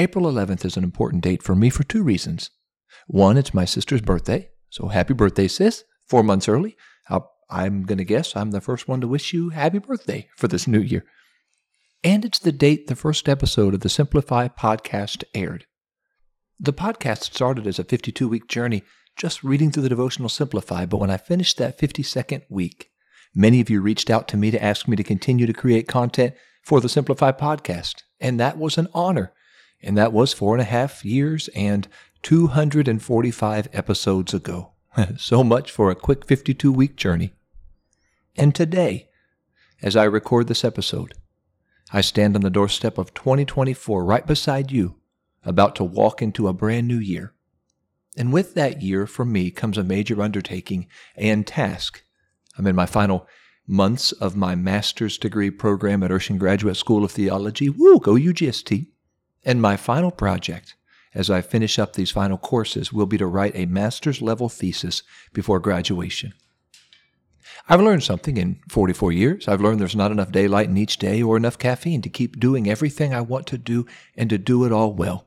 April 11th is an important date for me for two reasons. One, it's my sister's birthday, so happy birthday, sis. Four months early. i am going to guess I'm the first one to wish you happy birthday for this new year. And it's the date the first episode of the Simplify podcast aired. The podcast started as a 52 week journey just reading through the devotional Simplify, but when I finished that 52nd week, many of you reached out to me to ask me to continue to create content for the Simplify podcast, and that was an honor. And that was four and a half years and 245 episodes ago. so much for a quick 52 week journey. And today, as I record this episode, I stand on the doorstep of 2024 right beside you, about to walk into a brand new year. And with that year, for me, comes a major undertaking and task. I'm in my final months of my master's degree program at Urshan Graduate School of Theology. Woo, go UGST. And my final project, as I finish up these final courses, will be to write a master's level thesis before graduation. I've learned something in 44 years. I've learned there's not enough daylight in each day or enough caffeine to keep doing everything I want to do and to do it all well.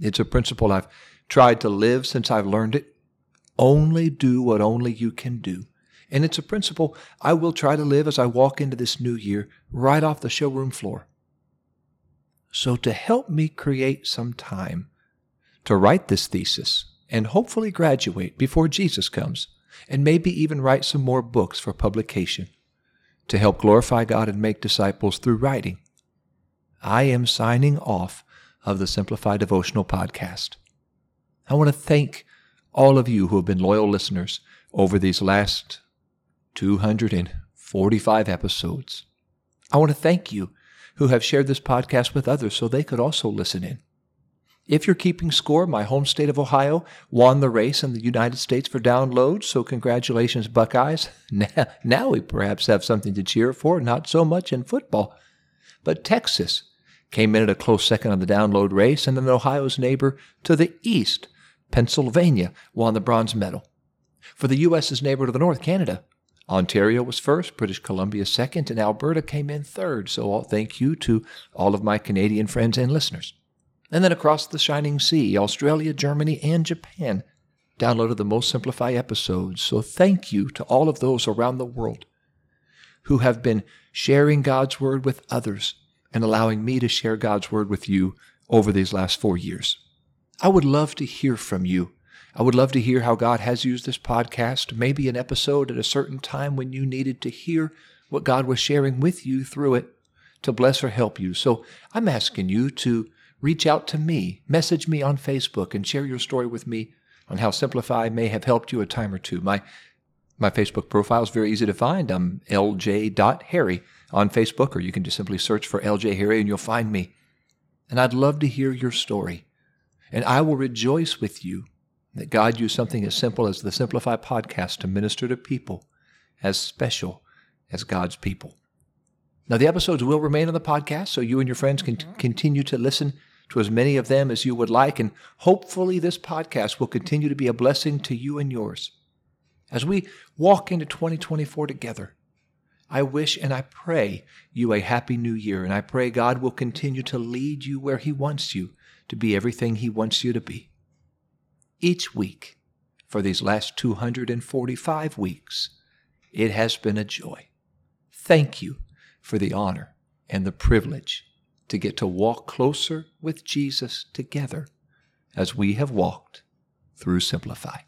It's a principle I've tried to live since I've learned it. Only do what only you can do. And it's a principle I will try to live as I walk into this new year right off the showroom floor. So, to help me create some time to write this thesis and hopefully graduate before Jesus comes, and maybe even write some more books for publication to help glorify God and make disciples through writing, I am signing off of the Simplify Devotional Podcast. I want to thank all of you who have been loyal listeners over these last 245 episodes. I want to thank you who have shared this podcast with others so they could also listen in. If you're keeping score, my home state of Ohio won the race in the United States for downloads, so congratulations, Buckeyes. Now, now we perhaps have something to cheer for, not so much in football. But Texas came in at a close second on the download race, and then Ohio's neighbor to the east Pennsylvania won the bronze medal. For the U.S.'s neighbor to the north, Canada, Ontario was first, British Columbia second, and Alberta came in third. So all thank you to all of my Canadian friends and listeners. And then across the shining sea, Australia, Germany, and Japan downloaded the most simplified episodes. So thank you to all of those around the world who have been sharing God's word with others and allowing me to share God's word with you over these last four years. I would love to hear from you. I would love to hear how God has used this podcast, maybe an episode at a certain time when you needed to hear what God was sharing with you through it to bless or help you. So I'm asking you to reach out to me, message me on Facebook, and share your story with me on how Simplify may have helped you a time or two. My my Facebook profile is very easy to find. I'm lj.harry on Facebook, or you can just simply search for LJ Harry and you'll find me. And I'd love to hear your story. And I will rejoice with you that God used something as simple as the Simplify podcast to minister to people as special as God's people. Now, the episodes will remain on the podcast, so you and your friends can mm-hmm. continue to listen to as many of them as you would like, and hopefully, this podcast will continue to be a blessing to you and yours. As we walk into 2024 together, I wish and I pray you a happy new year, and I pray God will continue to lead you where He wants you to be everything He wants you to be. Each week, for these last 245 weeks, it has been a joy. Thank you for the honor and the privilege to get to walk closer with Jesus together as we have walked through Simplify.